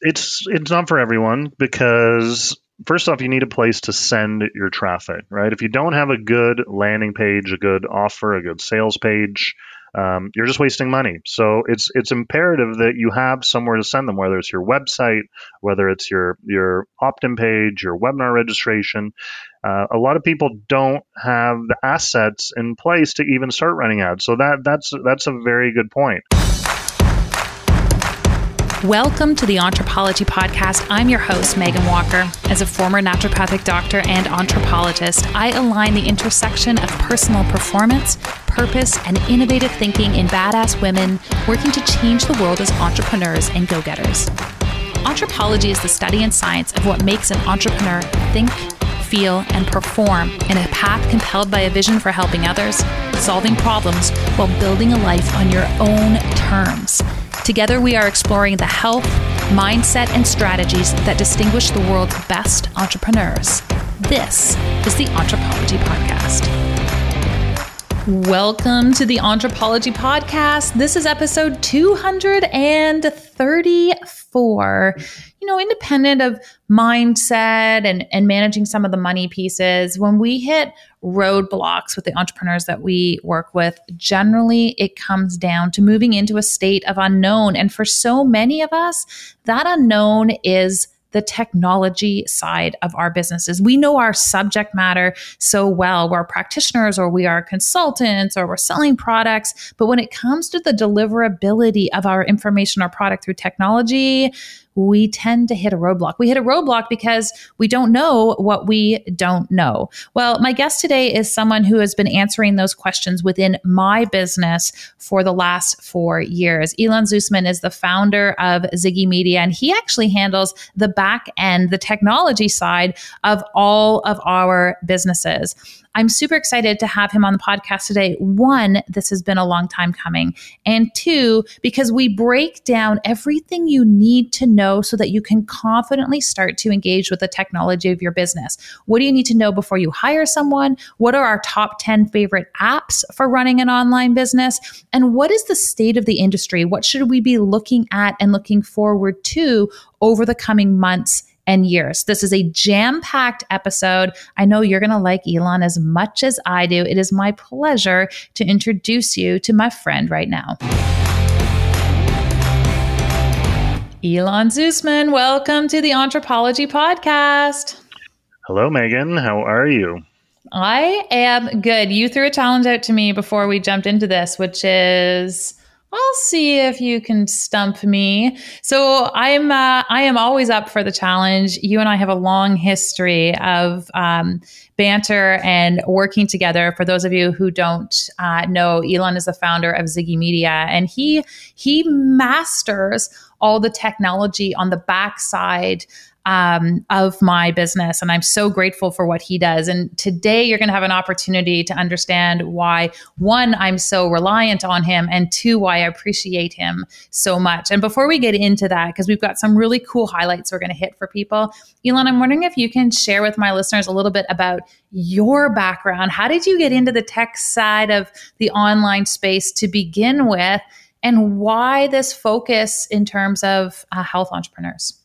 It's it's not for everyone because first off, you need a place to send your traffic, right? If you don't have a good landing page, a good offer, a good sales page, um, you're just wasting money. So it's it's imperative that you have somewhere to send them, whether it's your website, whether it's your your opt-in page, your webinar registration. Uh, a lot of people don't have the assets in place to even start running ads. So that that's that's a very good point. Welcome to the Entrepology Podcast. I'm your host, Megan Walker. As a former naturopathic doctor and anthropologist, I align the intersection of personal performance, purpose, and innovative thinking in badass women working to change the world as entrepreneurs and go getters. Entrepology is the study and science of what makes an entrepreneur think, feel, and perform in a path compelled by a vision for helping others, solving problems, while building a life on your own terms. Together, we are exploring the health, mindset, and strategies that distinguish the world's best entrepreneurs. This is the Entrepology Podcast. Welcome to the Entrepology Podcast. This is episode 234 you know, independent of mindset and, and managing some of the money pieces, when we hit roadblocks with the entrepreneurs that we work with, generally it comes down to moving into a state of unknown. And for so many of us, that unknown is the technology side of our businesses. We know our subject matter so well. We're practitioners or we are consultants or we're selling products. But when it comes to the deliverability of our information or product through technology, we tend to hit a roadblock. We hit a roadblock because we don't know what we don't know. Well, my guest today is someone who has been answering those questions within my business for the last four years. Elan Zusman is the founder of ZigiMedia, and he actually handles the back end, the technology side of all of our businesses. I'm super excited to have him on the podcast today. One, this has been a long time coming. And two, because we break down everything you need to know so that you can confidently start to engage with the technology of your business. What do you need to know before you hire someone? What are our top 10 favorite apps for running an online business? And what is the state of the industry? What should we be looking at and looking forward to over the coming months and years. This is a jam packed episode. I know you're going to like Elan as much as I do. It is my pleasure to introduce you to my friend right now. Elan Zusman, welcome to the Entrepology Podcast. Hello, Megan. How are you? I am good. You threw a challenge out to me before we jumped into this, which is I'll see if you can stump me. So I'm uh, I am always up for the challenge. You and I have a long history of um, banter and working together. For those of you who don't uh, know, Elan is the founder of ZigiMedia, and he he masters all the technology on the backside um, of my business. And I'm so grateful for what he does. And today you're going to have an opportunity to understand why, one, I'm so reliant on him, and two, why I appreciate him so much. And before we get into that, because we've got some really cool highlights we're going to hit for people, Elan, I'm wondering if you can share with my listeners a little bit about your background. How did you get into the tech side of the online space to begin with? And why this focus in terms of uh, health entrepreneurs?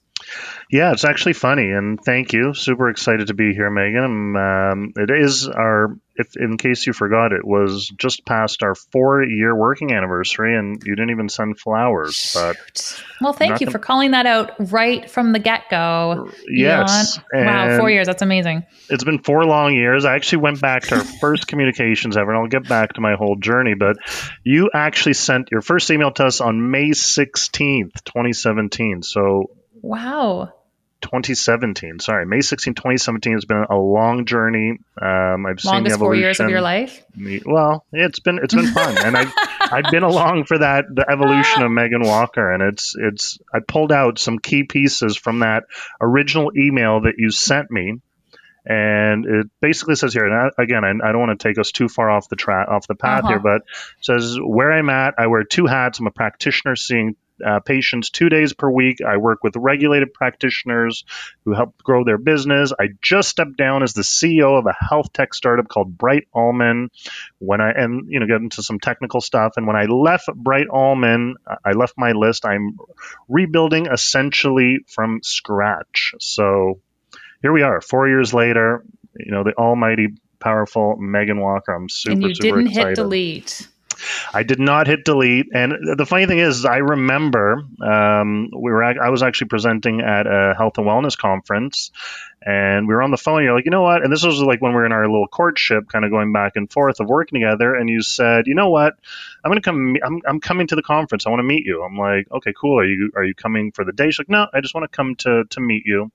Yeah, it's actually funny, and thank you. Super excited to be here, Megan. Um, it is our, if in case you forgot, it was just past our four-year working anniversary, and you didn't even send flowers. But well, thank you for calling that out right from the get-go. Yes, wow, four years. That's amazing. It's been four long years. I actually went back to our first communications ever, and I'll get back to my whole journey. But you actually sent your first email to us on May sixteenth, twenty seventeen. So Wow. 2017. Sorry, May 16, 2017 has been a long journey. Um, I've Longest seen the evolution. four years of your life. Well, it's been it's been fun, and I've I've been along for that the evolution of Megan Walker, and it's it's I pulled out some key pieces from that original email that you sent me, and it basically says here, and I, again, I, I, don't want to take us too far off the track off the path uh-huh. here, but says where I'm at, I wear two hats. I'm a practitioner seeing uh, patients two days per week. I work with regulated practitioners who help grow their business. I just stepped down as the CEO of a health tech startup called Bright Almond. When I and you know get into some technical stuff, and when I left Bright Almond, I left my list. I'm rebuilding essentially from scratch. So here we are, four years later. You know the almighty powerful Megan Walker. I'm super, and you super didn't excited. hit delete. I did not hit delete. And the funny thing is, I remember um, we were. I was actually presenting at a health and wellness conference, and we were on the phone. You're like, you know what? And this was like when we were in our little courtship, kind of going back and forth of working together. And you said, you know what? I'm gonna come. I'm, I'm coming to the conference. I want to meet you. I'm like, okay, cool. Are you are you coming for the day? She's like, no, I just want to come to to meet you.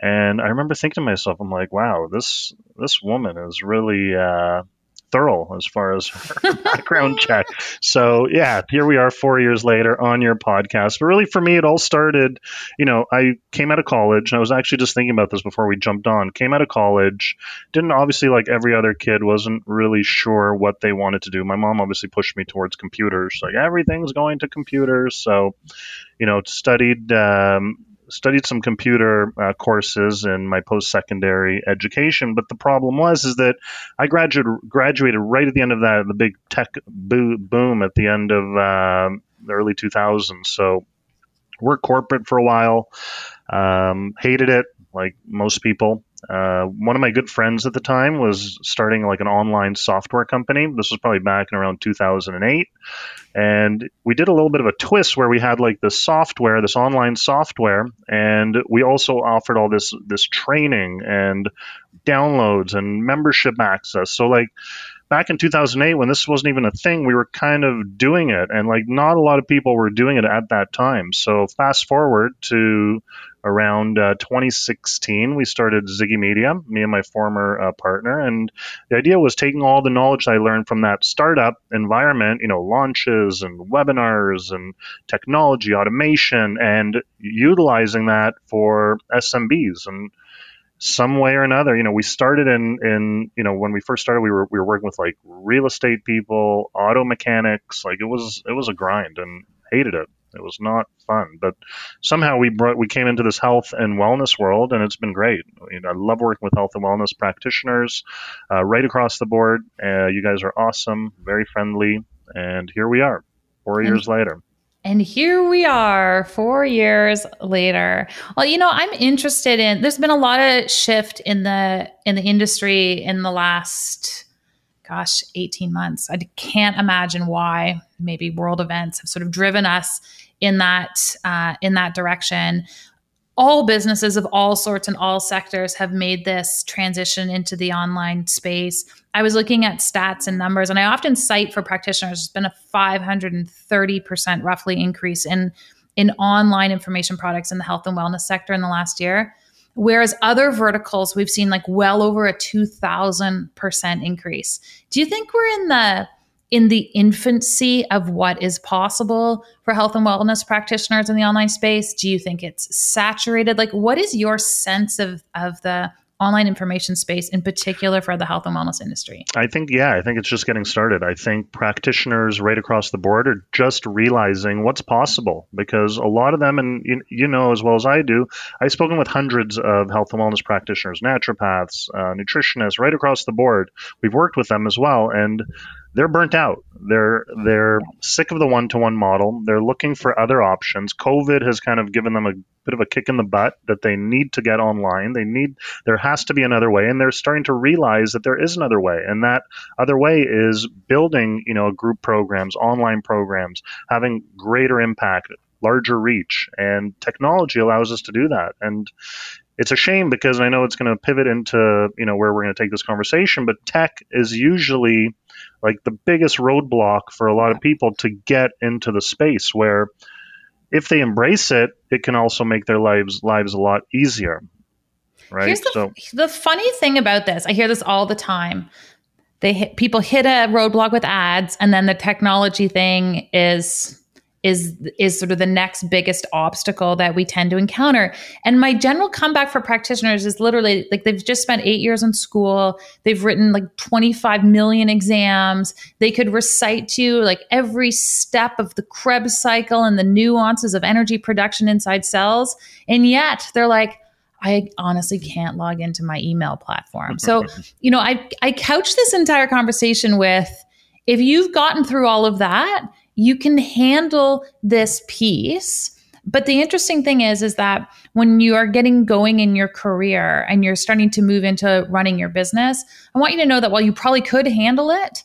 And I remember thinking to myself, I'm like, wow, this this woman is really uh, thorough as far as her background check. So yeah, here we are four years later on your podcast. But really, for me, it all started. You know, I came out of college. I was actually just thinking about this before we jumped on. Came out of college, didn't obviously like every other kid, wasn't really sure what they wanted to do. My mom obviously pushed me towards computers. Like everything's going to computers. So, you know, studied. Um, studied some computer uh, courses in my post-secondary education but the problem was is that i graduated graduated right at the end of that the big tech boom at the end of uh, the early 2000s so worked corporate for a while um, hated it like most people uh, one of my good friends at the time was starting like an online software company. This was probably back in around 2008. And we did a little bit of a twist where we had like this software, this online software, and we also offered all this this training and downloads and membership access. So like back in 2008 when this wasn't even a thing we were kind of doing it. And like not a lot of people were doing it at that time. So fast forward to around uh, 2016 we started ZigiMedia me and my former uh, partner. And the idea was taking all the knowledge i learned from that startup environment you know launches and webinars and technology automation and utilizing that for smbs and some way or another, you know, we started in in you know when we first started, we were we were working with like real estate people, auto mechanics. Like it was it was a grind and hated it. It was not fun, but somehow we brought we came into this health and wellness world, and it's been great. You know, I love working with health and wellness practitioners uh, right across the board. Uh, you guys are awesome, very friendly, and here we are, four years later. And here we are, four years later. Well, you know, I'm interested in. There's been a lot of shift in the in the industry in the last, gosh, 18 months. I can't imagine why. Maybe world events have sort of driven us in that uh, in that direction. All businesses of all sorts and all sectors have made this transition into the online space. I was looking at stats and numbers, and I often cite for practitioners, it's been a 530% roughly increase in, in online information products in the health and wellness sector in the last year. Whereas other verticals, we've seen like well over a 2000% increase. Do you think we're in the in the infancy of what is possible for health and wellness practitioners in the online space? Do you think it's saturated? Like, what is your sense of of the online information space in particular for the health and wellness industry? I think, yeah, I think it's just getting started. I think practitioners right across the board are just realizing what's possible because a lot of them, and you, you know as well as I do, I've spoken with hundreds of health and wellness practitioners, naturopaths, uh, nutritionists, right across the board. We've worked with them as well. And they're burnt out. They're they're sick of the one-to-one model. They're looking for other options. COVID has kind of given them a bit of a kick in the butt that they need to get online. They need there has to be another way, and they're starting to realize that there is another way, and that other way is building you know group programs, online programs, having greater impact, larger reach, and technology allows us to do that. And it's a shame because I know it's going to pivot into you know where we're going to take this conversation, but tech is usually like the biggest roadblock for a lot of people to get into the space where if they embrace it, it can also make their lives lives a lot easier. Right. Here's the, so the funny thing about this, I hear this all the time. They hit, people hit a roadblock with ads, and then the technology thing is is is sort of the next biggest obstacle that we tend to encounter. And my general comeback for practitioners is literally like they've just spent 8 years in school. They've written like 25 million exams. They could recite to you like every step of the krebs cycle and the nuances of energy production inside cells. And yet they're like I honestly can't log into my email platform. So, you know, I I couch this entire conversation with if you've gotten through all of that you can handle this piece. But the interesting thing is is that when you are getting going in your career and you're starting to move into running your business i want you to know that while you probably could handle it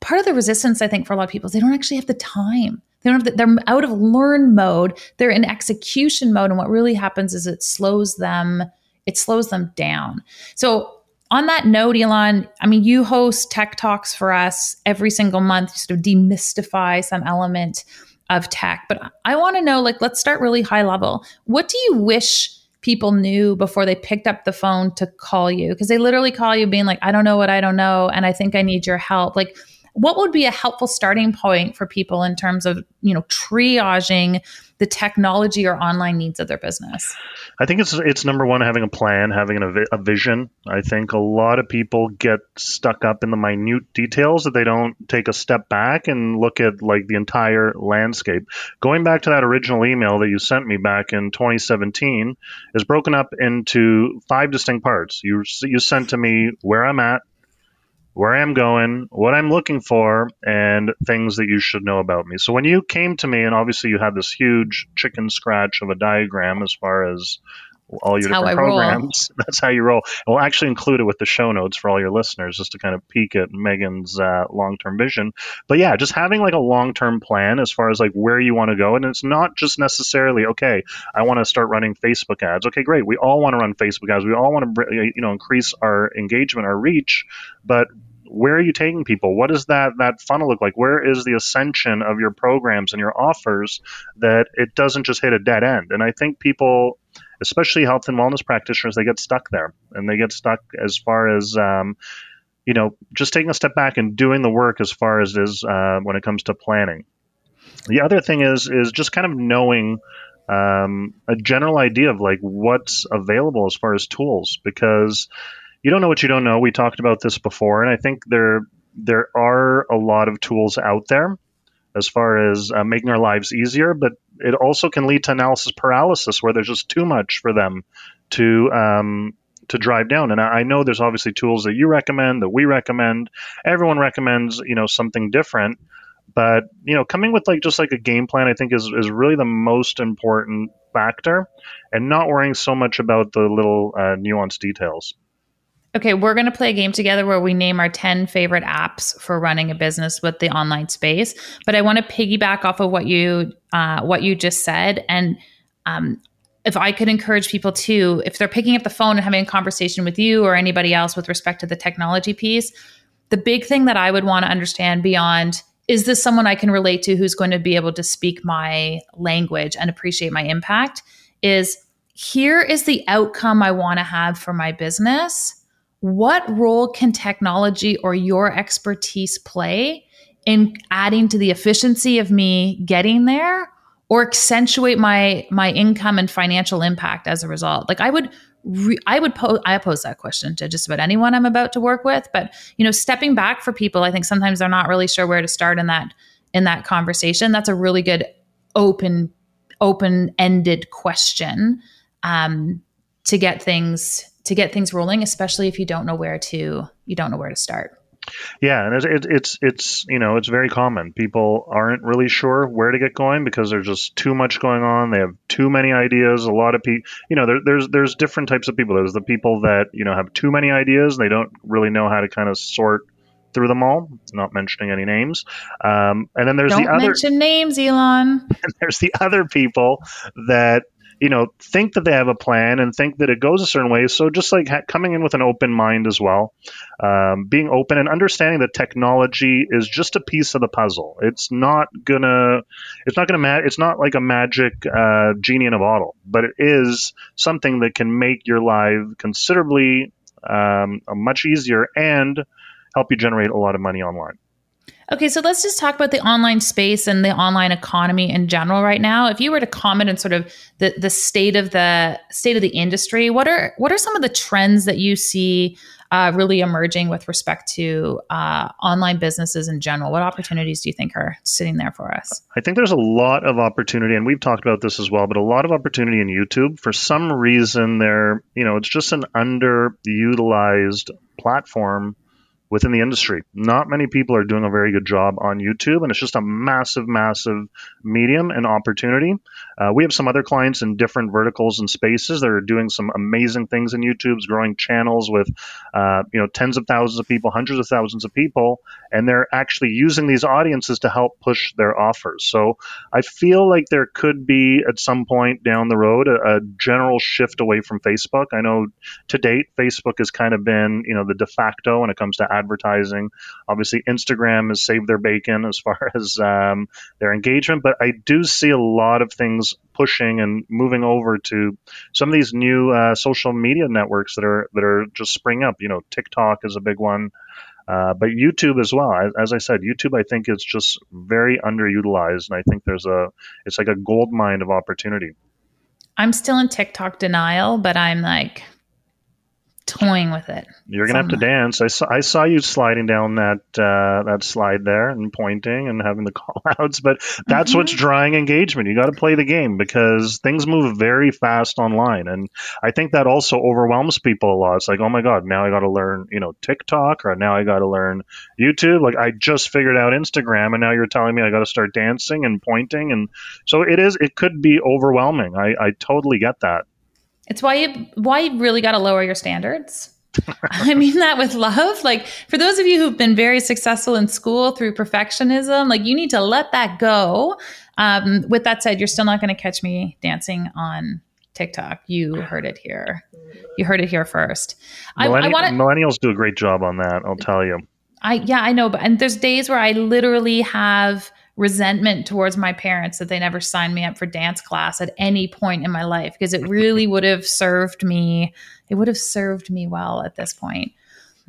part of the resistance i think for a lot of people is they don't actually have the time. They don't have the, they're out of learn mode. They're in execution mode. And what really happens is it slows them it slows them down. So on that note, Elan, I mean, you host tech talks for us every single month, sort of demystify some element of tech. But I want to know, like, let's start really high level. What do you wish people knew before they picked up the phone to call you? Because they literally call you being like, I don't know what I don't know, and I think I need your help. Like, what would be a helpful starting point for people in terms of you know triaging the technology or online needs of their business? I think it's it's number one having a plan having a, a vision. I think a lot of people get stuck up in the minute details that they don't take a step back and look at like the entire landscape. Going back to that original email that you sent me back in 2017 is broken up into five distinct parts. You you sent to me where i'm at where I'm going, what I'm looking for, and things that you should know about me. So when you came to me, and obviously you had this huge chicken scratch of a diagram as far as all your different programs. Roll. That's how you roll. And we'll actually include it with the show notes for all your listeners, just to kind of peek at Megan's uh, long-term vision. But yeah, just having like a long-term plan as far as like where you want to go, and it's not just necessarily okay. I want to start running Facebook ads. Okay, great. We all want to run Facebook ads. We all want to you know increase our engagement, our reach, but where are you taking people? What does that that funnel look like? Where is the ascension of your programs and your offers that it doesn't just hit a dead end? And I think people especially health and wellness practitioners, they get stuck there and they get stuck as far as, um, you know, just taking a step back and doing the work as far as it is uh, when it comes to planning. The other thing is is just kind of knowing um, a general idea of like what's available as far as tools because you don't know what you don't know. We talked about this before, and I think there there are a lot of tools out there as far as uh, making our lives easier, but it also can lead to analysis paralysis where there's just too much for them to um, to drive down. And I, know there's obviously tools that you recommend, that we recommend. Everyone recommends, you know, something different. But you know, coming with like just like a game plan, I think is is really the most important factor, and not worrying so much about the little uh, nuanced details. Okay, we're going to play a game together where we name our 10 favorite apps for running a business with the online space. But I want to piggyback off of what you uh, what you just said, and um, if I could encourage people to, if they're picking up the phone and having a conversation with you or anybody else with respect to the technology piece, the big thing that I would want to understand beyond is this someone I can relate to who's going to be able to speak my language and appreciate my impact is here is the outcome I want to have for my business what role can technology or your expertise play in adding to the efficiency of me getting there or accentuate my my income and financial impact as a result? Like i would re- i would pose i pose that question to just about anyone i'm about to work with but you know stepping back for people i think sometimes they're not really sure where to start in that in that conversation. That's a really good open open ended question um, to get things to get things rolling, especially if you don't know where to you don't know where to start. Yeah, and it's, it's it's you know it's very common. People aren't really sure where to get going because there's just too much going on. They have too many ideas. A lot of people, you know, there, there's there's different types of people. There's the people that you know have too many ideas. They don't really know how to kind of sort through them all. Not mentioning any names. Um, and then there's don't the other mention names, Elan. And there's the other people that you know, think that they have a plan and think that it goes a certain way. So just like ha- coming in with an open mind as well, um, being open and understanding that technology is just a piece of the puzzle. It's not gonna, it's not gonna, ma- it's not like a magic uh, genie in a bottle, but it is something that can make your life considerably um, much easier and help you generate a lot of money online. Okay, so let's just talk about the online space and the online economy in general right now. If you were to comment on sort of the the state of the state of the industry, what are what are some of the trends that you see uh, really emerging with respect to uh, online businesses in general? What opportunities do you think are sitting there for us? I think there's a lot of opportunity, and we've talked about this as well, but a lot of opportunity in YouTube. For some reason, there, you know, it's just an underutilized platform within the industry. Not many people are doing a very good job on YouTube, and it's just a massive, massive medium and opportunity. Uh, we have some other clients in different verticals and spaces that are doing some amazing things in YouTube's growing channels with, uh, you know, tens of thousands of people, hundreds of thousands of people, and they're actually using these audiences to help push their offers. So I feel like there could be at some point down the road a, a general shift away from Facebook. I know to date Facebook has kind of been, you know, the de facto when it comes to advertising. Obviously, Instagram has saved their bacon as far as um, their engagement, but I do see a lot of things pushing and moving over to some of these new uh, social media networks that are that are just spring up. You know, TikTok is a big one. Uh, but YouTube as well. As, as, I said, YouTube I think is just very underutilized, and I think there's a it's like a gold mine of opportunity. I'm still in TikTok denial, but I'm like toying with it. You're gonna have to dance. I saw I saw you sliding down that uh, that slide there and pointing and having the call outs, but that's mm-hmm. what's drawing engagement. You got to play the game because things move very fast online, and I think that also overwhelms people a lot. It's like, oh my god, now I got to learn, you know, TikTok, or now I got to learn YouTube. Like I just figured out Instagram, and now you're telling me I got to start dancing and pointing, and so it is. It could be overwhelming. I, I totally get that. It's why you why you really got to lower your standards. I mean that with love. Like for those of you who've been very successful in school through perfectionism, like you need to let that go. Um, with that said, you're still not going to catch me dancing on TikTok. You heard it here. You heard it here first. Millenni- I, I wanna, millennials do a great job on that. I'll tell you. I yeah I know, but and there's days where I literally have resentment towards my parents that they never signed me up for dance class at any point in my life because it really would have served me it would have served me well at this point.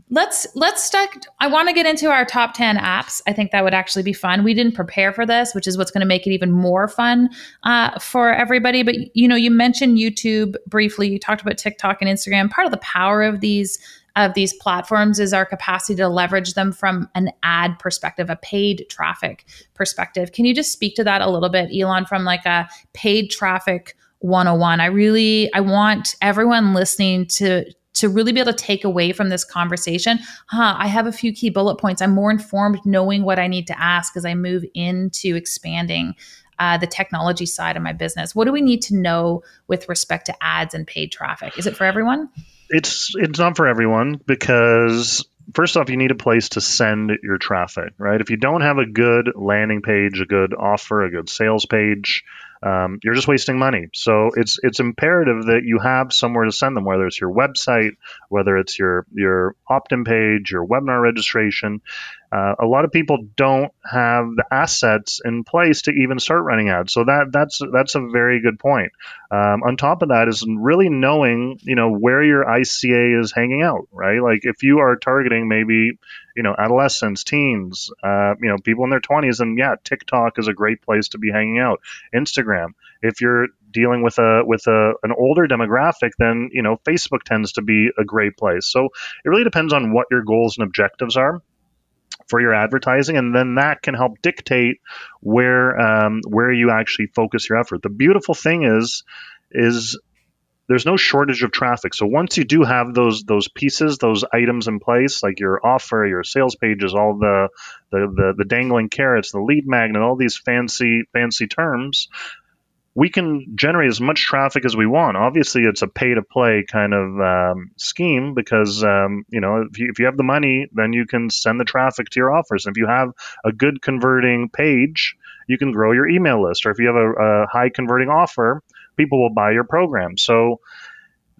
Let's let's start i want to get into our top 10 apps. I think that would actually be fun. We didn't prepare for this which is what's going to make it even more fun uh, for everybody. But you know you mentioned youtube briefly. You talked about tiktok and instagram. Part of the power of these of these platforms is our capacity to leverage them from an ad perspective, a paid traffic perspective. Can you just speak to that a little bit, Elan, from like a paid traffic 101? I really I want everyone listening to to really be able to take away from this conversation, huh, I have a few key bullet points. I'm more informed knowing what I need to ask as I move into expanding uh, the technology side of my business. What do we need to know with respect to ads and paid traffic? Is it for everyone? It's it's not for everyone because first off you need a place to send your traffic right? If you don't have a good landing page a good offer a good sales page um, you're just wasting money. So it's it's imperative that you have somewhere to send them whether it's your website whether it's your your opt-in page your webinar registration uh, a lot of people don't have the assets in place to even start running ads. So that that's that's a very good point. Um, on top of that is really knowing you know where your ICA is hanging out, right? Like if you are targeting maybe you know adolescents, teens, uh, you know people in their 20s, and yeah, TikTok is a great place to be hanging out. Instagram. If you're dealing with a with a an older demographic, then you know Facebook tends to be a great place. So it really depends on what your goals and objectives are for your advertising, and then that can help dictate where um, where you actually focus your effort. The beautiful thing is is there's no shortage of traffic. So once you do have those those pieces, those items in place, like your offer, your sales pages, all the the the, the dangling carrots, the lead magnet, all these fancy fancy terms, we can generate as much traffic as we want. Obviously, it's a pay to play kind of um, scheme because um, you know if you, if you have the money, then you can send the traffic to your offers. And if you have a good converting page, you can grow your email list. Or if you have a, a high converting offer, people will buy your program. So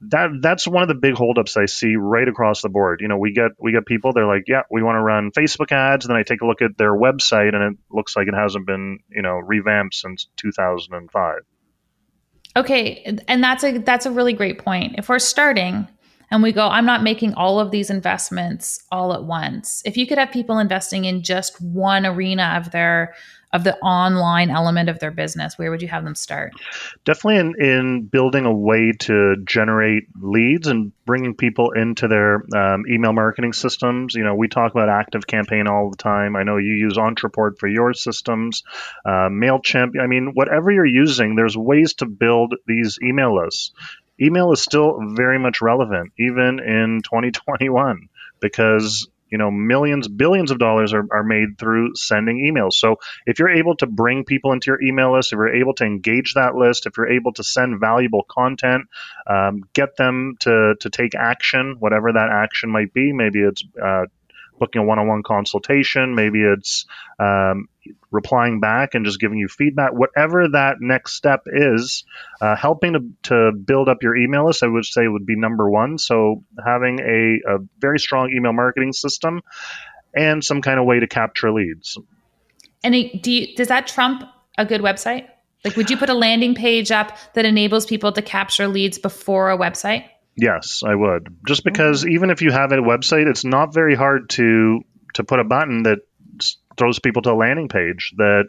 that that's one of the big holdups I see right across the board. You know, we get we get people they're like, yeah, we want to run Facebook ads. Then I take a look at their website and it looks like it hasn't been you know revamped since 2005. Okay, and that's a that's a really great point. If we're starting, and we go, I'm not making all of these investments all at once. If you could have people investing in just one arena of their of the online element of their business, where would you have them start? Definitely in, in building a way to generate leads and bringing people into their um, email marketing systems. You know, we talk about Active Campaign all the time. I know you use Ontraport for your systems, uh, MailChimp. I mean, whatever you're using, there's ways to build these email lists email is still very much relevant even in 2021 because you know millions billions of dollars are, are made through sending emails. So if you're able to bring people into your email list if you're able to engage that list if you're able to send valuable content um, get them to to take action whatever that action might be maybe it's uh, booking a one-on-one consultation. Maybe it's um, replying back and just giving you feedback. Whatever that next step is uh, helping to, to build up your email list i would say would be number one. So having a, a very strong email marketing system and some kind of way to capture leads. And do you, does that trump a good website? Like would you put a landing page up that enables people to capture leads before a website Yes, I would. Just because even if you have a website, it's not very hard to to put a button that throws people to a landing page that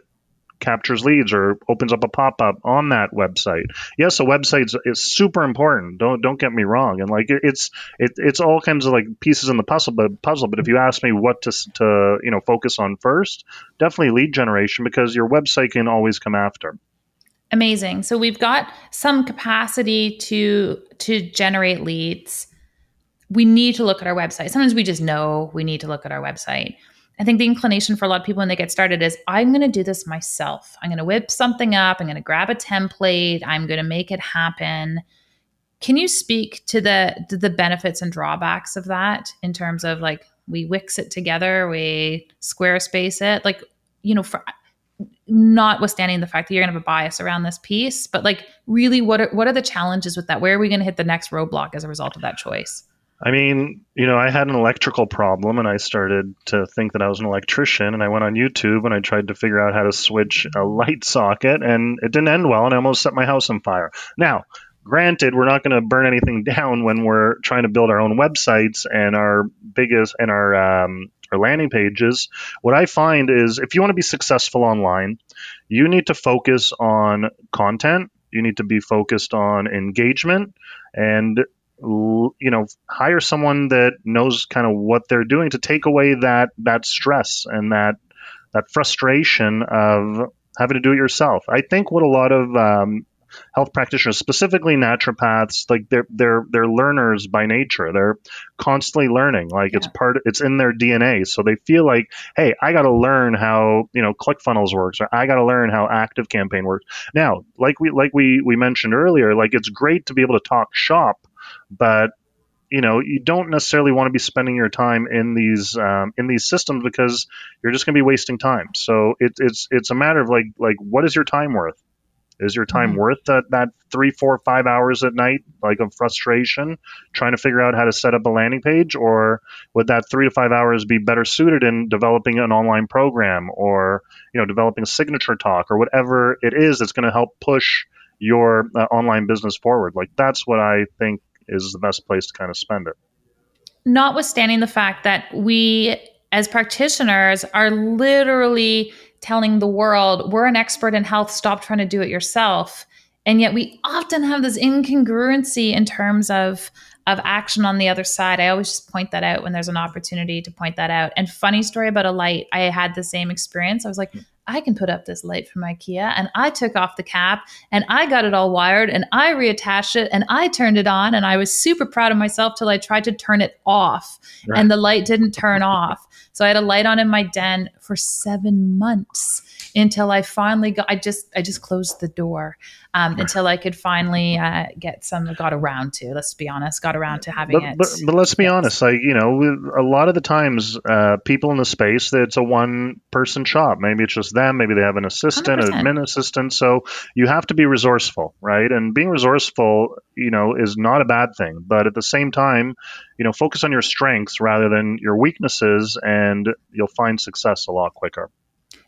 captures leads or opens up a pop-up on that website. Yes, a website is super important. Don't don't get me wrong. And like it's it, it's all kinds of like pieces in the puzzle. But puzzle. But if you ask me what to to you know focus on first, definitely lead generation because your website can always come after. Amazing. So we've got some capacity to to generate leads. We need to look at our website. Sometimes we just know we need to look at our website. I think the inclination for a lot of people when they get started is I'm going to do this myself. I'm going to whip something up. I'm going to grab a template. I'm going to make it happen. Can you speak to the to the benefits and drawbacks of that in terms of like we Wix it together, we Squarespace it, like you know, for notwithstanding the fact that you're going to have a bias around this piece, but like really, what are what are the challenges with that? Where are we going to hit the next roadblock as a result of that choice? I mean, you know, I had an electrical problem and I started to think that I was an electrician and I went on YouTube and I tried to figure out how to switch a light socket and it didn't end well and I almost set my house on fire. Now, granted, we're not going to burn anything down when we're trying to build our own websites and our biggest and our um, our landing pages. What I find is if you want to be successful online, you need to focus on content. You need to be focused on engagement and you know hire someone that knows kind of what they're doing to take away that that stress and that that frustration of having to do it yourself. I think what a lot of um, health practitioners, specifically naturopaths, like they're they're they're learners by nature. They're constantly learning. Like yeah. it's part it's in their DNA. So they feel like, hey, I got to learn how you know ClickFunnels works, or I got to learn how Active Campaign works. Now, like we like we we mentioned earlier, like it's great to be able to talk shop but you know you don't necessarily want to be spending your time in these um, in these systems because you're just going to be wasting time. So it, it's it's a matter of like like what is your time worth? Is your time mm-hmm. worth that that three, four, five hours at night, like of frustration, trying to figure out how to set up a landing page, or would that three to five hours be better suited in developing an online program, or you know, developing a signature talk, or whatever it is that's going to help push your uh, online business forward? Like that's what I think is the best place to kind of spend it. Notwithstanding the fact that we as practitioners are literally telling the world we're an expert in health, stop trying to do it yourself. And yet we often have this incongruency in terms of of action on the other side. I always just point that out when there's an opportunity to point that out. And funny story about a light, I had the same experience. I was like, hmm. I can put up this light from IKEA. And I took off the cap and I got it all wired and I reattached it and I turned it on. And I was super proud of myself till I tried to turn it off right. and the light didn't turn off. So I had a light on in my den for seven months until I finally got, I just, I just closed the door um, until I could finally uh, get some, got around to, let's be honest, got around to having but, it. But, but let's be honest, like, you know, a lot of the times uh, people in the space, it's a one person shop. Maybe it's just them. Maybe they have an assistant, 100%. an admin assistant. So you have to be resourceful, right? And being resourceful, you know, is not a bad thing. But at the same time, you know, focus on your strengths rather than your weaknesses, and you'll find success a lot quicker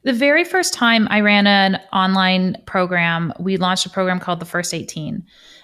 The very first time I ran an online program, we launched a program called the First 18.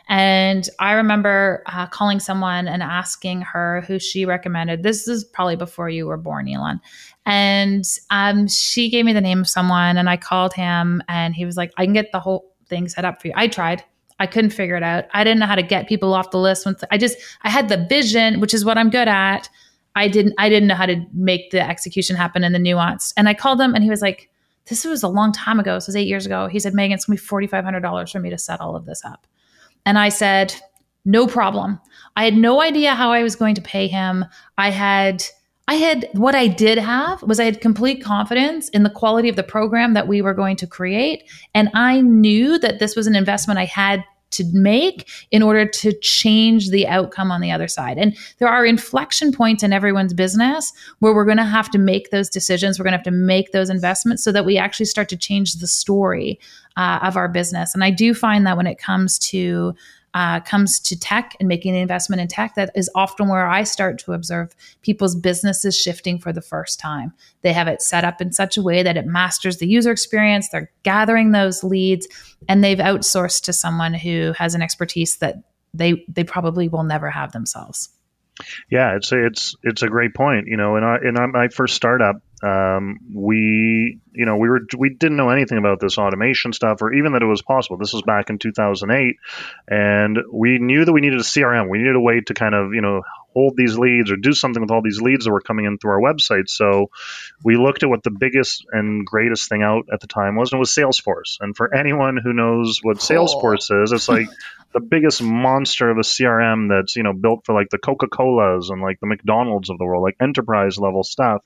And I remember uh, calling someone and asking her who she recommended. This is probably before you were born, Elan. And um, she gave me the name of someone, and I called him, and he was like, I can get the whole thing set up for you. I tried. I couldn't figure it out. I didn't know how to get people off the list. Once I just, I had the vision, which is what I'm good at. I didn't, I didn't know how to make the execution happen and the nuance. And I called him, and he was like, "This was a long time ago. This was eight years ago." He said, "Megan, it's be forty five hundred dollars for me to set all of this up." And I said, "No problem." I had no idea how I was going to pay him. I had I had what I did have was I had complete confidence in the quality of the program that we were going to create. And I knew that this was an investment I had to make in order to change the outcome on the other side. And there are inflection points in everyone's business where we're going to have to make those decisions. We're going to have to make those investments so that we actually start to change the story uh, of our business. And I do find that when it comes to uh, comes to tech and making an investment in tech, that is often where I start to observe people's businesses shifting for the first time. They have it set up in such a way that it masters the user experience. They're gathering those leads, and they've outsourced to someone who has an expertise that they they probably will never have themselves. Yeah, it's a, it's it's a great point. You know, in our in my first startup, um, we you know we were we didn't know anything about this automation stuff or even that it was possible. This was back in 2008, and we knew that we needed a CRM. We needed a way to kind of you know hold these leads or do something with all these leads that were coming in through our website. So we looked at what the biggest and greatest thing out at the time was, and it was Salesforce. And for anyone who knows what cool. Salesforce is, it's like the biggest monster of a CRM that's you know built for like the Coca Colas and like the McDonald's of the world, like enterprise level stuff.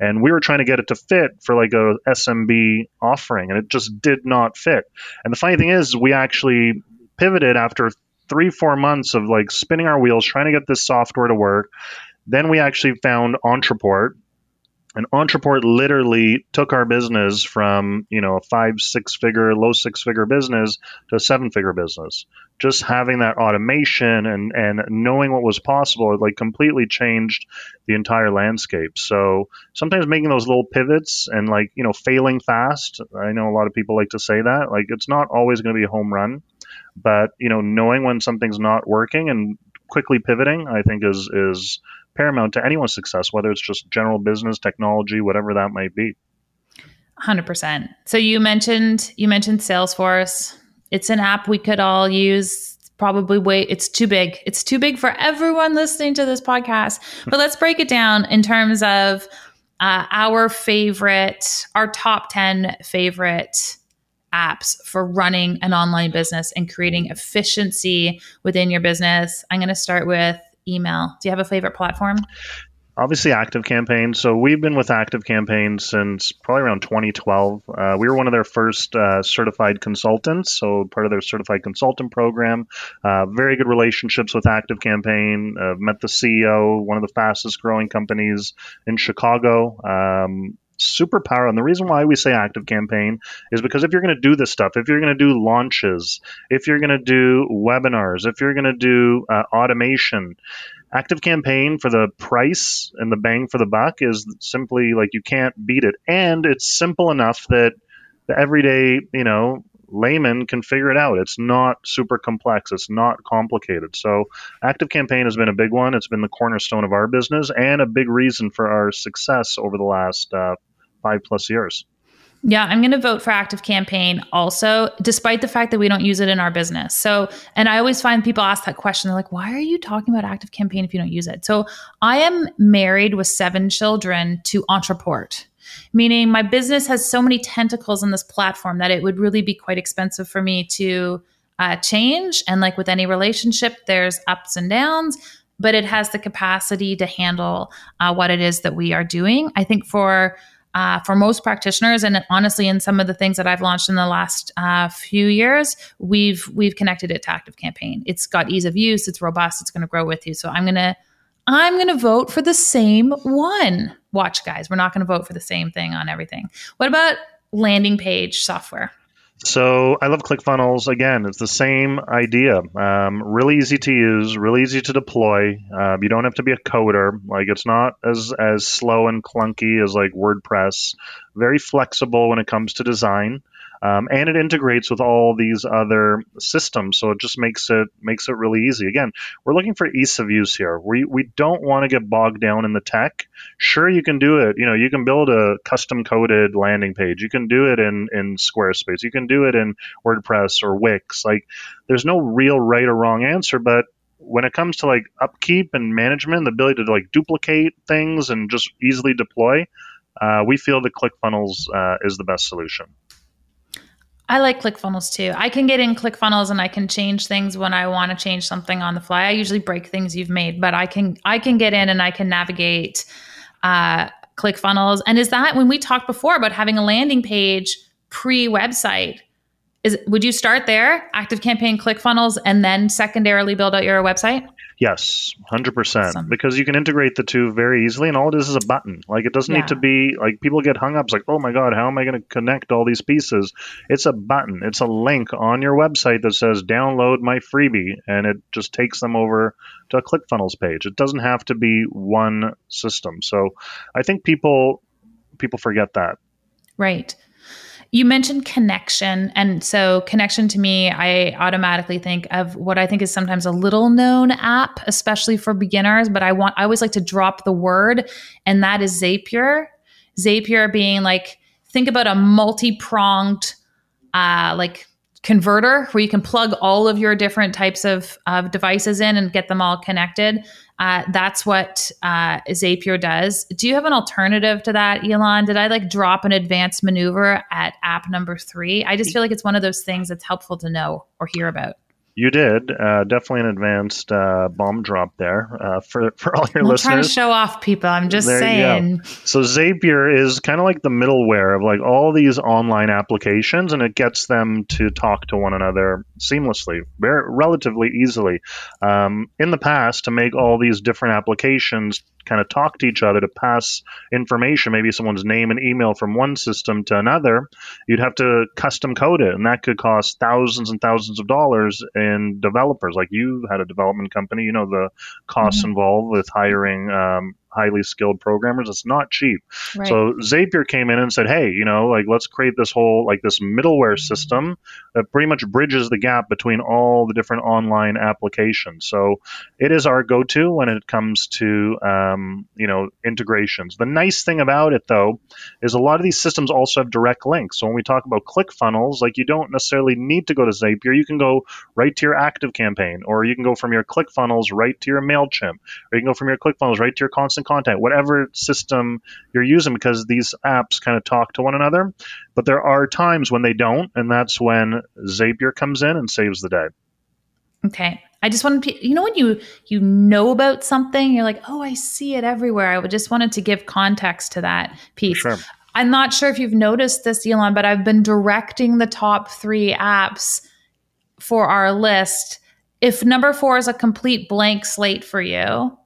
And we were trying to get it to fit for like a SMB offering, and it just did not fit. And the funny thing is, we actually pivoted after three, four months of like spinning our wheels trying to get this software to work. Then we actually found Ontraport, and Ontraport literally took our business from, you know, a five, six figure, low six figure business to a seven figure business. Just having that automation and, and knowing what was possible, it like completely changed the entire landscape. So sometimes making those little pivots and like, you know, failing fast. I know a lot of people like to say that. Like it's not always going to be a home run, but you know, knowing when something's not working and quickly pivoting, I think is is paramount to anyone's success, whether it's just general business, technology, whatever that might be. 100%. So you mentioned you mentioned Salesforce. It's an app we could all use. Probably wait, it's too big. It's too big for everyone listening to this podcast. But let's break it down in terms of uh, our favorite, our top 10 favorite apps for running an online business and creating efficiency within your business. I'm going to start with email. Do you have a favorite platform? Obviously, Active Campaign. So we've been with Active Campaign since probably around 2012. Uh, we were one of their first uh, certified consultants, so part of their certified consultant program. Uh, very good relationships with Active Campaign. met the CEO, one of the fastest growing companies in Chicago. Um, super power. And the reason why we say active campaign is because if you're going to do this stuff, if you're going to do launches, if you're going to do webinars, if you're going to do uh, automation, active campaign for the price and the bang for the buck is simply like you can't beat it. And it's simple enough that the everyday, you know, layman can figure it out. It's not super complex. It's not complicated. So, Active Campaign has been a big one. It's been the cornerstone of our business and a big reason for our success over the last uh, five plus years. Yeah, I'm going to vote for Active Campaign also, despite the fact that we don't use it in our business. So, and I always find people ask that question. They're like, why are you talking about Active Campaign if you don't use it? So, I am married with seven children to Ontraport, meaning my business has so many tentacles in this platform that it would really be quite expensive for me to uh, change. And like with any relationship, there's ups and downs but it has the capacity to handle uh, what it is that we are doing. I think for uh, for most practitioners, and honestly, in some of the things that I've launched in the last uh, few years, we've we've connected it to Active Campaign. It's got ease of use, it's robust, it's going to grow with you. So I'm gonna I'm gonna vote for the same one. Watch, guys, we're not going to vote for the same thing on everything. What about landing page software? So I love ClickFunnels. Again, it's the same idea. Um, really easy to use, really easy to deploy. Uh, you don't have to be a coder. Like it's not as as slow and clunky as like WordPress. Very flexible when it comes to design. Um, and it integrates with all these other systems, so it just makes it makes it really easy. Again, we're looking for ease of use here. We we don't want to get bogged down in the tech. Sure, you can do it. You know, you can build a custom coded landing page. You can do it in in Squarespace. You can do it in WordPress or Wix. Like, there's no real right or wrong answer, but when it comes to like upkeep and management, the ability to like duplicate things and just easily deploy, uh, we feel that ClickFunnels uh, is the best solution. I like ClickFunnels too. I can get in ClickFunnels and I can change things when I want to change something on the fly. I usually break things you've made, but I can I can get in and I can navigate uh, ClickFunnels. And is that when we talked before about having a landing page pre website? Is would you start there, Active Campaign ClickFunnels, and then secondarily build out your website? Yes, hundred percent. Because you can integrate the two very easily, and all it is is a button. Like it doesn't yeah. need to be like people get hung up. It's like, oh my god, how am I going to connect all these pieces? It's a button. It's a link on your website that says download my freebie, and it just takes them over to a ClickFunnels page. It doesn't have to be one system. So I think people people forget that. Right. You mentioned connection. And so, connection to me, I automatically think of what I think is sometimes a little known app, especially for beginners. But I want, I always like to drop the word, and that is Zapier. Zapier being like, think about a multi pronged, uh, like converter where you can plug all of your different types of, of devices in and get them all connected. Uh, that's what uh, Zapier does. Do you have an alternative to that, Elan? Did I like drop an advanced maneuver at app number three? I just feel like it's one of those things that's helpful to know or hear about. You did uh, definitely an advanced uh, bomb drop there uh, for for all your I'm listeners. Trying to show off people. I'm just there saying. So Zapier is kind of like the middleware of like all these online applications, and it gets them to talk to one another seamlessly, very relatively easily. Um, in the past, to make all these different applications kind of talk to each other to pass information, maybe someone's name and email from one system to another, you'd have to custom code it. And that could cost thousands and thousands of dollars in developers. Like you had a development company, you know, the costs mm-hmm. involved with hiring um, highly skilled programmers. It's not cheap. Right. So Zapier came in and said, hey, you know, like let's create this whole like this middleware system that pretty much bridges the gap between all the different online applications. So it is our go-to when it comes to um, you know integrations. The nice thing about it though is a lot of these systems also have direct links. So when we talk about ClickFunnels, like you don't necessarily need to go to Zapier. You can go right to your Active Campaign, or you can go from your ClickFunnels right to your Mailchimp, or you can go from your ClickFunnels right to your Constant Contact, whatever system you're using, because these apps kind of talk to one another. But there are times when they don't, and that's when Zapier comes in and saves the day. Okay. I just wanted to, you know, when you you know about something, you're like, oh, I see it everywhere. I just wanted to give context to that piece. Sure. I'm not sure if you've noticed this, Elan, but I've been directing the top three apps for our list. If number four is a complete blank slate for you,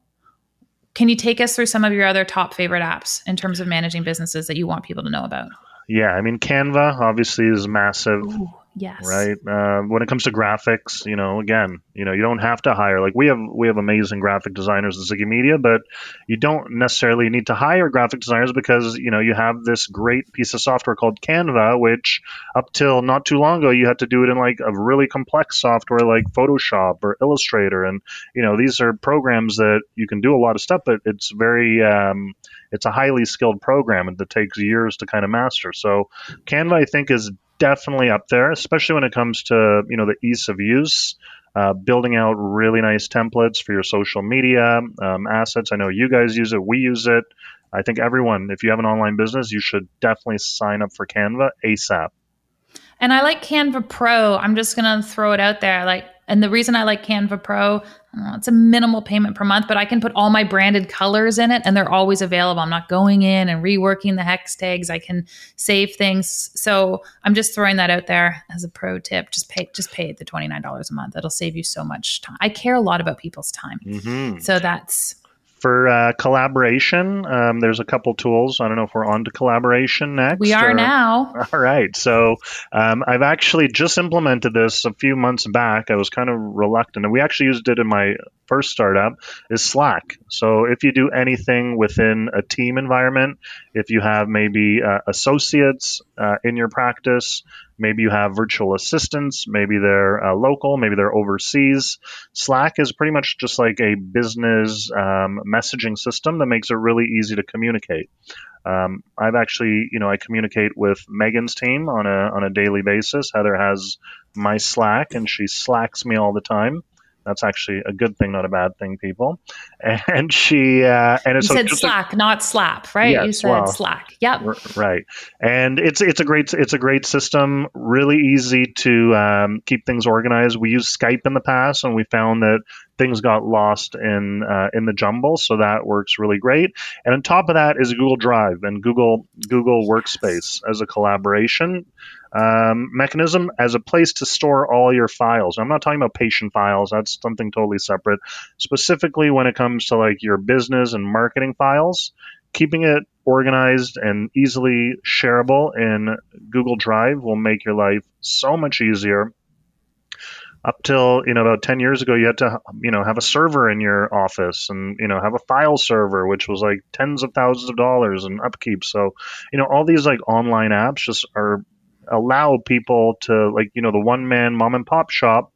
can you take us through some of your other top favorite apps in terms of managing businesses that you want people to know about? Yeah, I mean, Canva obviously is massive. Ooh, yes. Right. Uh, when it comes to graphics, you know, again, you know, you don't have to hire. Like we have, we have amazing graphic designers at ZigiMedia, but you don't necessarily need to hire graphic designers because you know you have this great piece of software called Canva, which up till not too long ago you had to do it in like a really complex software like Photoshop or Illustrator, and you know these are programs that you can do a lot of stuff, but it's very um, it's a highly skilled program that takes years to kind of master. So Canva, I think, is definitely up there, especially when it comes to you know the ease of use. Uh, building out really nice templates for your social media um, assets. I know you guys use it. We use it. I think everyone, if you have an online business, you should definitely sign up for Canva ASAP. And I like Canva Pro. I'm just going to throw it out there. Like and the reason I like Canva Pro, know, it's a minimal payment per month, but I can put all my branded colors in it and they're always available. I'm not going in and reworking the hex tags. I can save things. So I'm just throwing that out there as a pro tip. Just pay just pay the $29 a month. It'll save you so much time. I care a lot about people's time. Mm-hmm. So that's For uh, collaboration, um, there's a couple tools. I don't know if we're on to collaboration next. We are or- now. All right. So um, I've actually just implemented this a few months back. I was kind of reluctant, and we actually used it in my first startup. Is Slack. So if you do anything within a team environment, if you have maybe uh, associates uh, in your practice, maybe you have virtual assistants, maybe they're uh, local, maybe they're overseas. Slack is pretty much just like a business um, messaging system that makes it really easy to communicate. Um, I've actually, you know, I communicate with Megan's team on a on a daily basis. Heather has my Slack, and she slacks me all the time. That's actually a good thing, not a bad thing, people. And she uh, and You it's so said a- Slack, not slap, right? you said Slack. Yep. R- right and it's it's a great it's a great system really easy to um, keep things organized we used skype in the past and we found that things got lost in uh, in the jumble so that works really great and on top of that is google drive and google google workspace as a collaboration um, mechanism as a place to store all your files. I'm not talking about patient files, that's something totally separate. Specifically, when it comes to like your business and marketing files, keeping it organized and easily shareable in Google Drive will make your life so much easier. Up till you know about ten years ago, you had to you know have a server in your office and you know have a file server, which was like tens of thousands of dollars in upkeep. So you know all these like online apps just are allow people to like you know the one man mom and pop shop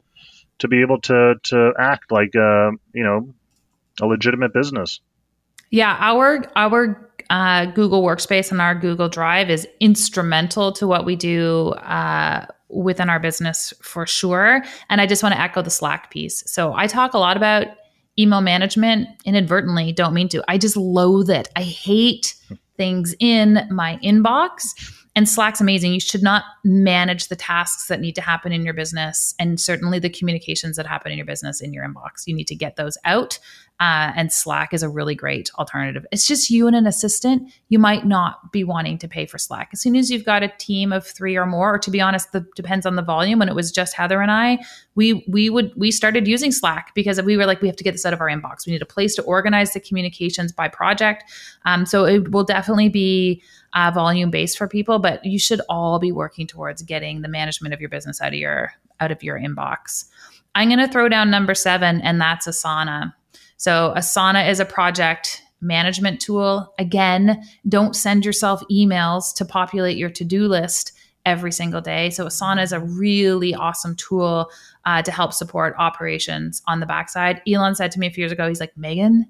to be able to to act like a you know a legitimate business. Yeah, our our uh, Google Workspace and our Google Drive is instrumental to what we do uh, within our business for sure. And I just want to echo the Slack piece. So I talk a lot about email management inadvertently. Don't mean to. I just loathe it. I hate things in my inbox. And Slack's amazing. You should not manage the tasks that need to happen in your business and certainly the communications that happen in your business in your inbox. You need to get those out. Uh, and Slack is a really great alternative. It's just you and an assistant. You might not be wanting to pay for Slack. As soon as you've got a team of three or more, or to be honest, the depends on the volume. When it was just Heather and I, we we would we started using Slack because we were like, we have to get this out of our inbox. We need a place to organize the communications by project. Um, so it will definitely be uh, volume based for people, but you should all be working towards getting the management of your business out of your out of your inbox. I'm going to throw down number seven, and that's Asana. So Asana is a project management tool. Again, don't send yourself emails to populate your to-do list every single day. So Asana is a really awesome tool uh, to help support operations on the backside. Elan said to me a few years ago, he's like, Megan,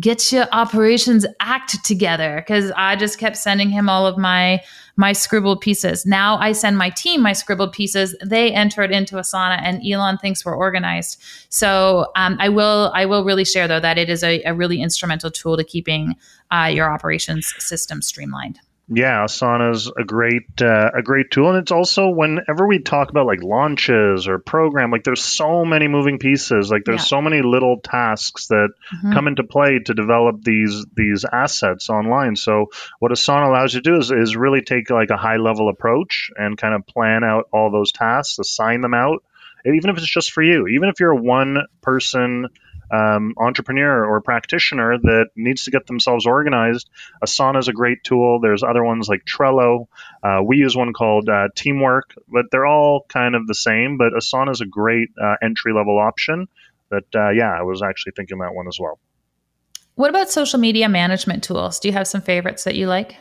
get your operations act together because i just kept sending him all of my my scribbled pieces. Now i send my team my scribbled pieces. They enter it into asana and elan thinks we're organized. So um, i will i will really share though that it is a, a really instrumental tool to keeping uh, your operations system streamlined Yeah, Asana's a great uh, a great tool, and it's also whenever we talk about like launches or program, like there's so many moving pieces, like there's Yeah. so many little tasks that Mhm. come into play to develop these these assets online. So what Asana allows you to do is, is really take like a high level approach and kind of plan out all those tasks, assign them out, and even if it's just for you, even if you're a one person um, entrepreneur or practitioner that needs to get themselves organized, Asana is a great tool. There's other ones like Trello. Uh, we use one called uh, Teamwork, but they're all kind of the same. But Asana is a great uh, entry level option. That uh, yeah, I was actually thinking that one as well. what about social media management tools do you have some favorites that you like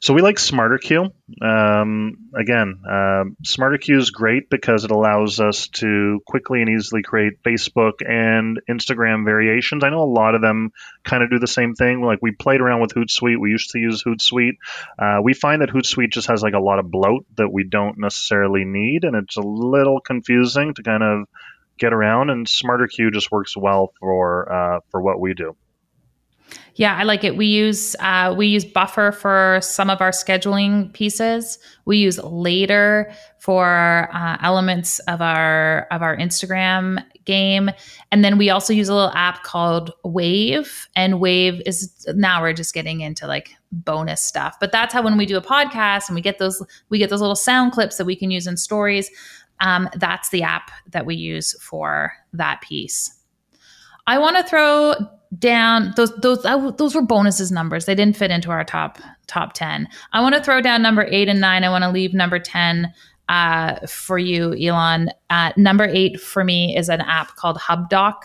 So we like SmarterQueue. Um, again, um, SmarterQueue is great because it allows us to quickly and easily create Facebook and Instagram variations. I know a lot of them kind of do the same thing. Like we played around with Hootsuite. We used to use Hootsuite. Uh, we find that Hootsuite just has like a lot of bloat that we don't necessarily need, and it's a little confusing to kind of get around. And SmarterQueue just works well for uh, for what we do. Yeah, I like it. We use uh, we use Buffer for some of our scheduling pieces. We use Later for uh, elements of our of our Instagram game, and then we also use a little app called Wave. And Wave is now we're just getting into like bonus stuff, but that's how when we do a podcast and we get those we get those little sound clips that we can use in stories. Um, that's the app that we use for that piece. I want to throw down those those those were bonuses numbers. They didn't fit into our top top ten. I want to throw down number eight and nine. I want to leave number ten uh, for you, Elan. Uh, number eight for me is an app called HubDoc.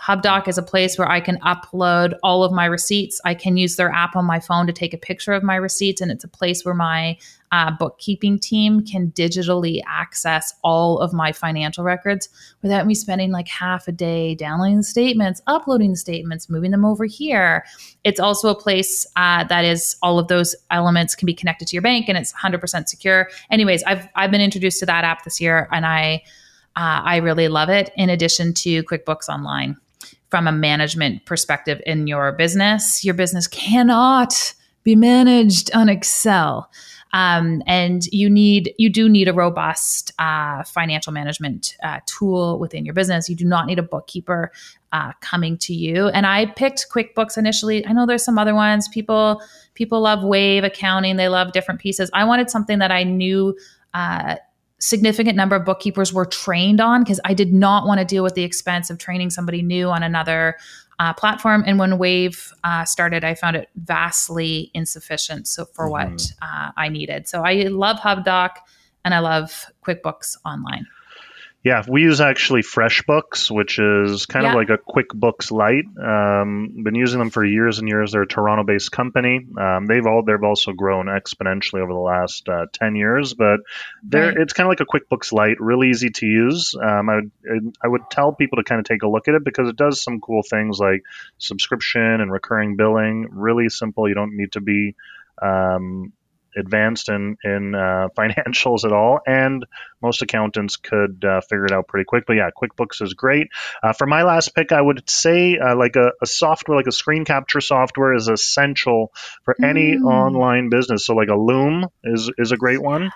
HubDoc is a place where I can upload all of my receipts. I can use their app on my phone to take a picture of my receipts, and it's a place where my uh, bookkeeping team can digitally access all of my financial records without me spending like half a day downloading the statements, uploading the statements, moving them over here. It's also a place uh, that is all of those elements can be connected to your bank, and it's 100% secure. Anyways, I've I've been introduced to that app this year, and I. Uh, I really love it. In addition to QuickBooks Online, from a management perspective in your business. Your business cannot be managed on Excel. Um, and you need you do need a robust uh, financial management uh, tool within your business. You do not need a bookkeeper uh, coming to you. And I picked QuickBooks initially. I know there's some other ones. People people love Wave accounting. They love different pieces. I wanted something that I knew uh, significant number of bookkeepers were trained on because I did not want to deal with the expense of training somebody new on another uh, platform. And when Wave uh, started, I found it vastly insufficient so for mm-hmm. what uh, I needed. So I love HubDoc and I love QuickBooks Online. Yeah, we use actually FreshBooks, which is kind yeah. of like a QuickBooks Lite. Um, been using them for years and years. They're a Toronto-based company. Um, they've all they've also grown exponentially over the last uh, ten years, but they're right. it's kind of like a QuickBooks Lite, really easy to use. Um, I would I would tell people to kind of take a look at it because it does some cool things like subscription and recurring billing. Really simple. You don't need to be um, advanced in in uh, financials at all, and most accountants could uh, figure it out pretty quickly. Yeah, QuickBooks is great. Uh, for my last pick, I would say uh, like a, a, software, like a screen capture software, is essential for any mm. online business. So like a Loom is is a great one.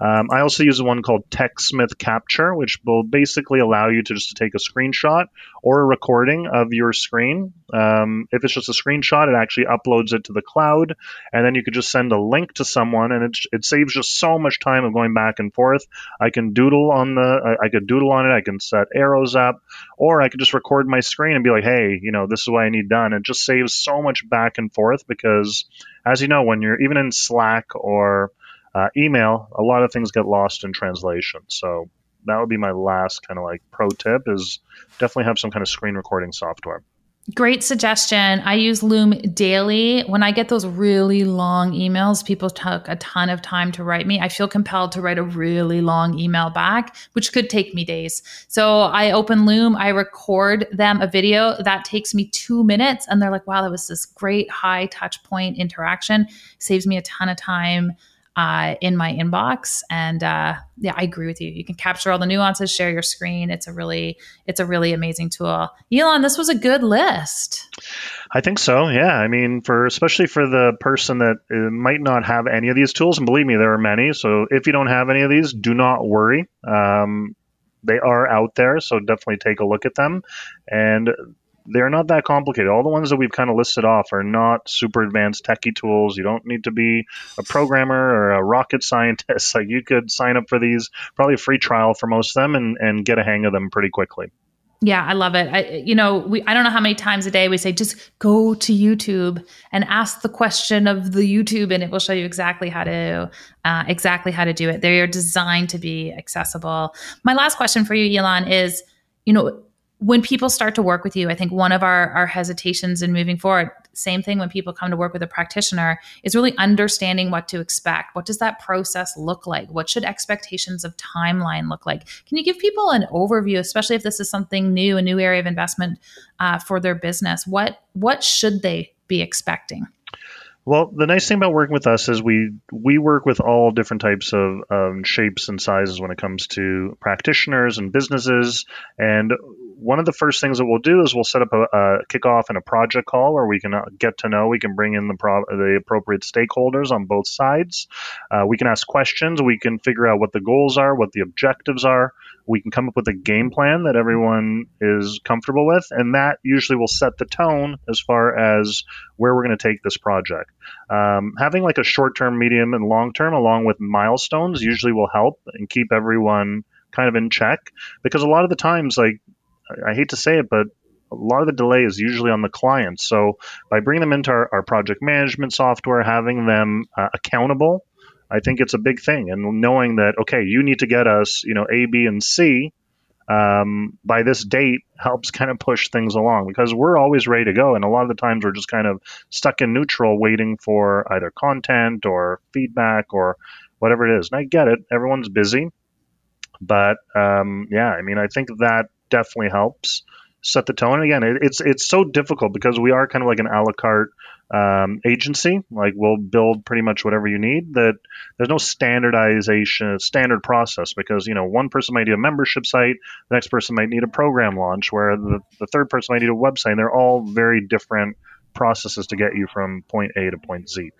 Um, I also use one called TechSmith Capture, which will basically allow you to just take a screenshot or a recording of your screen. Um, if it's just a screenshot, it actually uploads it to the cloud, and then you could just send a link to someone, and it, it saves just so much time of going back and forth. I can doodle on the, I, I could doodle on it, I can set arrows up, or I could just record my screen and be like, hey, you know, this is what I need done. It just saves so much back and forth because, as you know, when you're even in Slack or uh, email, a lot of things get lost in translation. So that would be my last kind of like pro tip is definitely have some kind of screen recording software. Great suggestion. I use Loom daily. When I get those really long emails, people took a ton of time to write me. I feel compelled to write a really long email back, which could take me days. So I open Loom, I record them a video that takes me two minutes, and they're like, wow, that was this great high touch point interaction. Saves me a ton of time uh, in my inbox. And uh, yeah, I agree with you. You can capture all the nuances, share your screen. It's a really, it's a really amazing tool. Elan, this was a good list. I think so. Yeah. I mean, for especially for the person that uh, might not have any of these tools, and believe me, there are many. So if you don't have any of these, do not worry. Um, they are out there, so definitely take a look at them. And they're not that complicated. All the ones that we've kind of listed off are not super advanced techie tools. You don't need to be a programmer or a rocket scientist. Like you could sign up for these, probably a free trial for most of them, and, and get a hang of them pretty quickly. Yeah, I love it. I, you know, we I don't know how many times a day we say just go to YouTube and ask the question of the YouTube, and it will show you exactly how to uh, exactly how to do it. They are designed to be accessible. My last question for you, Elan, is you know when people start to work with you, I think one of our, our hesitations in moving forward, same thing when people come to work with a practitioner, is really understanding what to expect. What does that process look like? What should expectations of timeline look like? Can you give people an overview, especially if this is something new, a new area of investment uh, for their business? What what should they be expecting? Well, the nice thing about working with us is we we work with all different types of um, shapes and sizes when it comes to practitioners and businesses. And one of the first things that we'll do is we'll set up a, a kickoff and a project call where we can uh, get to know. We can bring in the pro- the appropriate stakeholders on both sides. Uh, we can ask questions. We can figure out what the goals are, what the objectives are. We can come up with a game plan that everyone is comfortable with, and that usually will set the tone as far as where we're going to take this project. Um, having like a short term, medium, and long term, along with milestones, usually will help and keep everyone kind of in check because a lot of the times, like I hate to say it, but a lot of the delay is usually on the client. So by bringing them into our, our project management software, having them uh, accountable, I think it's a big thing. And knowing that, okay, you need to get us, you know, A, B, and C um, by this date helps kind of push things along because we're always ready to go. And a lot of the times we're just kind of stuck in neutral waiting for either content or feedback or whatever it is. And I get it, everyone's busy. But um, yeah, I mean, I think that definitely helps set the tone. And again, it, it's it's so difficult because we are kind of like an a la carte um, agency. Like we'll build pretty much whatever you need. That there's no standardization, standard process because you know one person might need a membership site, the next person might need a program launch, where the, the third person might need a website. And they're all very different processes to get you from point A to point Z.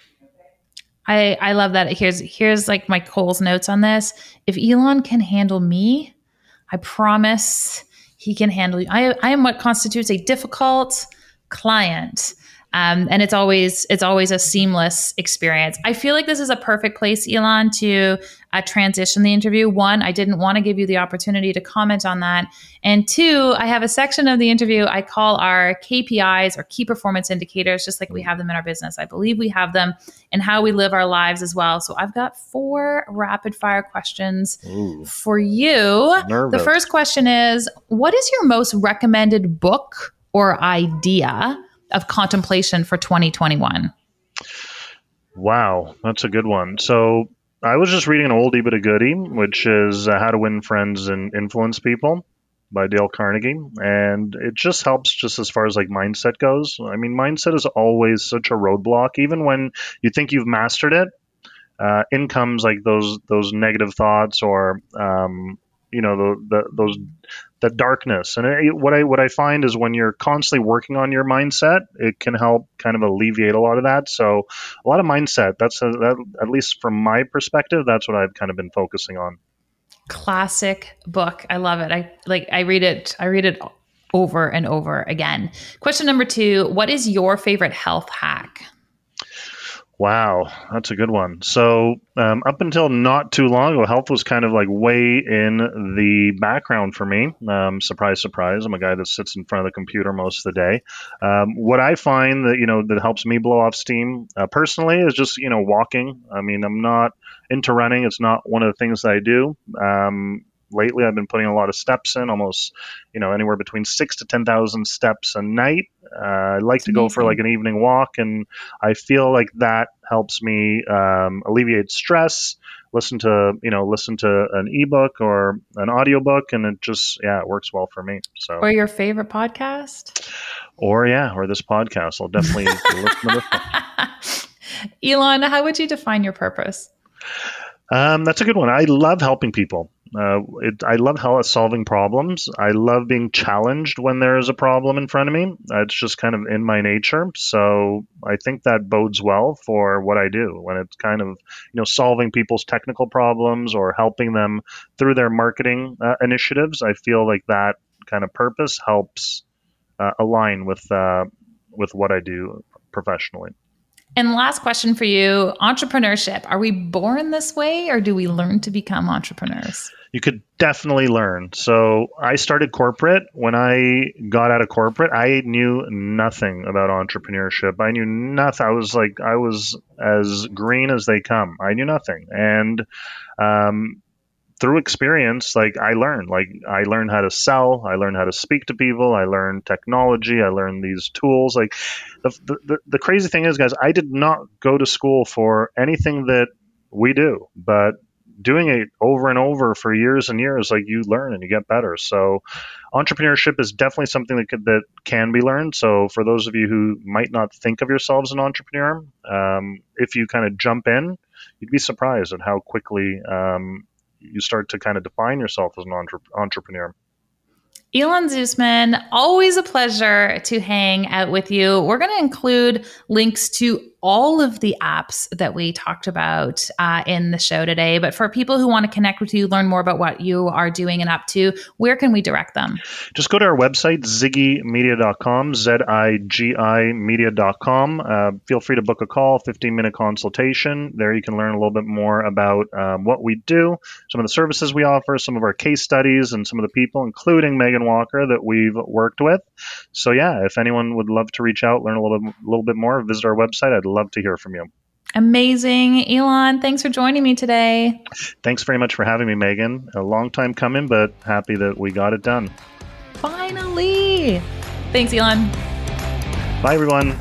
I, I love that. Here's here's like my Cole's notes on this. If Elan can handle me, I promise he can handle you. I, I am what constitutes a difficult client. Um, and it's always it's always a seamless experience. I feel like this is a perfect place, Elan, to uh, transition the interview. One, I didn't want to give you the opportunity to comment on that, and two, I have a section of the interview I call our KPIs or key performance indicators, just like we have them in our business. I believe we have them in how we live our lives as well. So I've got four rapid fire questions Ooh. for you. Nervous. The first question is, what is your most recommended book or idea? Of contemplation for 2021? Wow, that's a good one. So I was just reading an oldie but a goodie, which is uh, How to Win Friends and Influence People by Dale Carnegie. And it just helps just as far as like mindset goes. I mean, mindset is always such a roadblock, even when you think you've mastered it. Uh, in comes like those those negative thoughts or um, you know the, the those the darkness. And it, what i what i find is when you're constantly working on your mindset it can help kind of alleviate a lot of that. So a lot of mindset that's a, that, at least from my perspective that's what i've kind of been focusing on. Classic book. I love it. I like i read it i read it over and over again. Question number two what is your favorite health hack Wow, that's a good one. So, um, up until not too long ago, health was kind of like way in the background for me. Um, surprise, surprise. I'm a guy that sits in front of the computer most of the day. Um, what I find that, you know, that helps me blow off steam uh, personally is just, you know, walking. I mean, I'm not into running, it's not one of the things that I do. Lately I've been putting a lot of steps in, almost you know anywhere between six to ten thousand steps a night. Uh, I like to go for like an evening walk, and I feel like that helps me um, alleviate stress. Listen to you know listen to an ebook or an audiobook, and it just yeah it works well for me. So or your favorite podcast, or yeah, or this podcast. I'll definitely listen to this one. Elan, how would you define your purpose? Um, that's a good one. I love helping people. Uh, it, I love how solving problems. I love being challenged when there is a problem in front of me. It's just kind of in my nature. So I think that bodes well for what I do when it's kind of you know solving people's technical problems or helping them through their marketing uh, initiatives. I feel like that kind of purpose helps uh, align with uh, with what I do professionally. And last question for you entrepreneurship. Are we born this way or do we learn to become entrepreneurs? You could definitely learn. So I started corporate. When I got out of corporate, I knew nothing about entrepreneurship. I knew nothing. I was like, I was as green as they come. I knew nothing. And, um, through experience, like I learned, like I learned how to sell, I learned how to speak to people, I learned technology, I learned these tools. Like the, the, the crazy thing is, guys, I did not go to school for anything that we do, but doing it over and over for years and years, like you learn and you get better. So entrepreneurship is definitely something that could, that can be learned. So for those of you who might not think of yourselves an entrepreneur, um, if you kind of jump in, you'd be surprised at how quickly um, you start to kind of define yourself as an entre- entrepreneur. Elan Zusman, always a pleasure to hang out with you. We're going to include links to all of the apps that we talked about uh, in the show today. But for people who want to connect with you, learn more about what you are doing and up to, where can we direct them? Just go to our website, zigimedia.com, Z I G I media.com. Uh, feel free to book a call, 15 minute consultation. There you can learn a little bit more about um, what we do, some of the services we offer, some of our case studies, and some of the people, including Megan Walker, that we've worked with. So, yeah, if anyone would love to reach out, learn a little bit, little bit more, visit our website. I'd love to hear from you. Amazing. Elan, thanks for joining me today. Thanks very much for having me, Megan. A long time coming, but happy that we got it done. Finally. Thanks, Elan. Bye, everyone.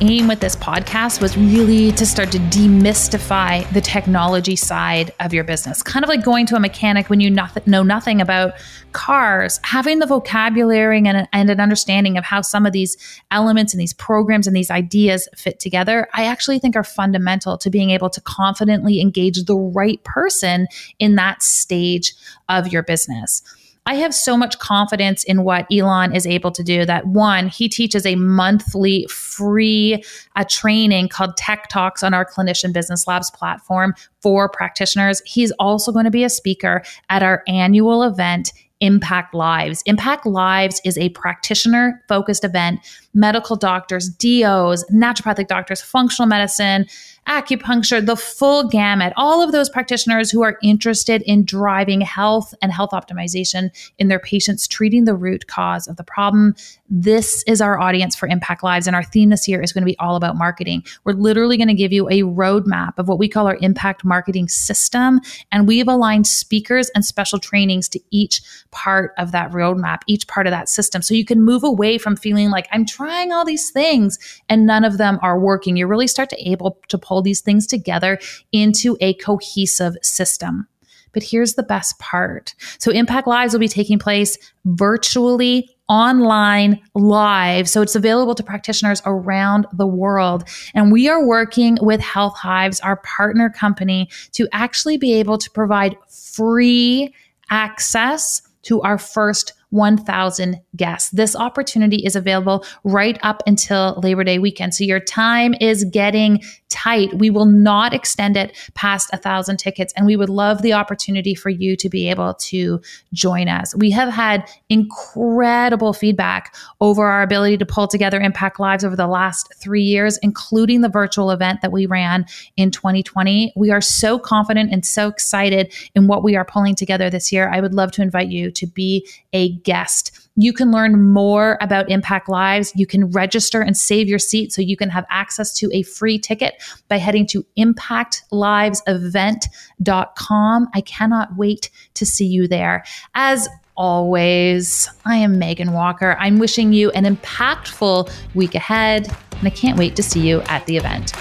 Aim with this podcast was really to start to demystify the technology side of your business. Kind of like going to a mechanic when you noth- know nothing about cars, having the vocabulary and, and an understanding of how some of these elements and these programs and these ideas fit together, I actually think are fundamental to being able to confidently engage the right person in that stage of your business. I have so much confidence in what Elan is able to do that one, he teaches a monthly free a training called Tech Talks on our Clinician Business Labs platform for practitioners. He's also going to be a speaker at our annual event Impact Lives. Impact Lives is a practitioner focused event. Medical doctors, DOs, naturopathic doctors, functional medicine, acupuncture, the full gamut, all of those practitioners who are interested in driving health and health optimization in their patients, treating the root cause of the problem. This is our audience for Impact Lives. And our theme this year is going to be all about marketing. We're literally going to give you a roadmap of what we call our impact marketing system. And we've aligned speakers and special trainings to each part of that roadmap, each part of that system. So you can move away from feeling like I'm trying all these things and none of them are working. You really start to able to pull these things together into a cohesive system. But here's the best part. So Impact Lives will be taking place virtually online live. So it's available to practitioners around the world. And we are working with Health Hives, our partner company, to actually be able to provide free access to our first 1,000 guests. This opportunity is available right up until Labor Day weekend. So your time is getting tight. We will not extend it past a thousand tickets. And we would love the opportunity for you to be able to join us. We have had incredible feedback over our ability to pull together Impact Lives over the last three years, including the virtual event that we ran in 2020. We are so confident and so excited in what we are pulling together this year. I would love to invite you to be a guest. You can learn more about Impact Lives. You can register and save your seat so you can have access to a free ticket by heading to impactlivesevent.com. I cannot wait to see you there. As always, I am Megan Walker. I'm wishing you an impactful week ahead, and I can't wait to see you at the event.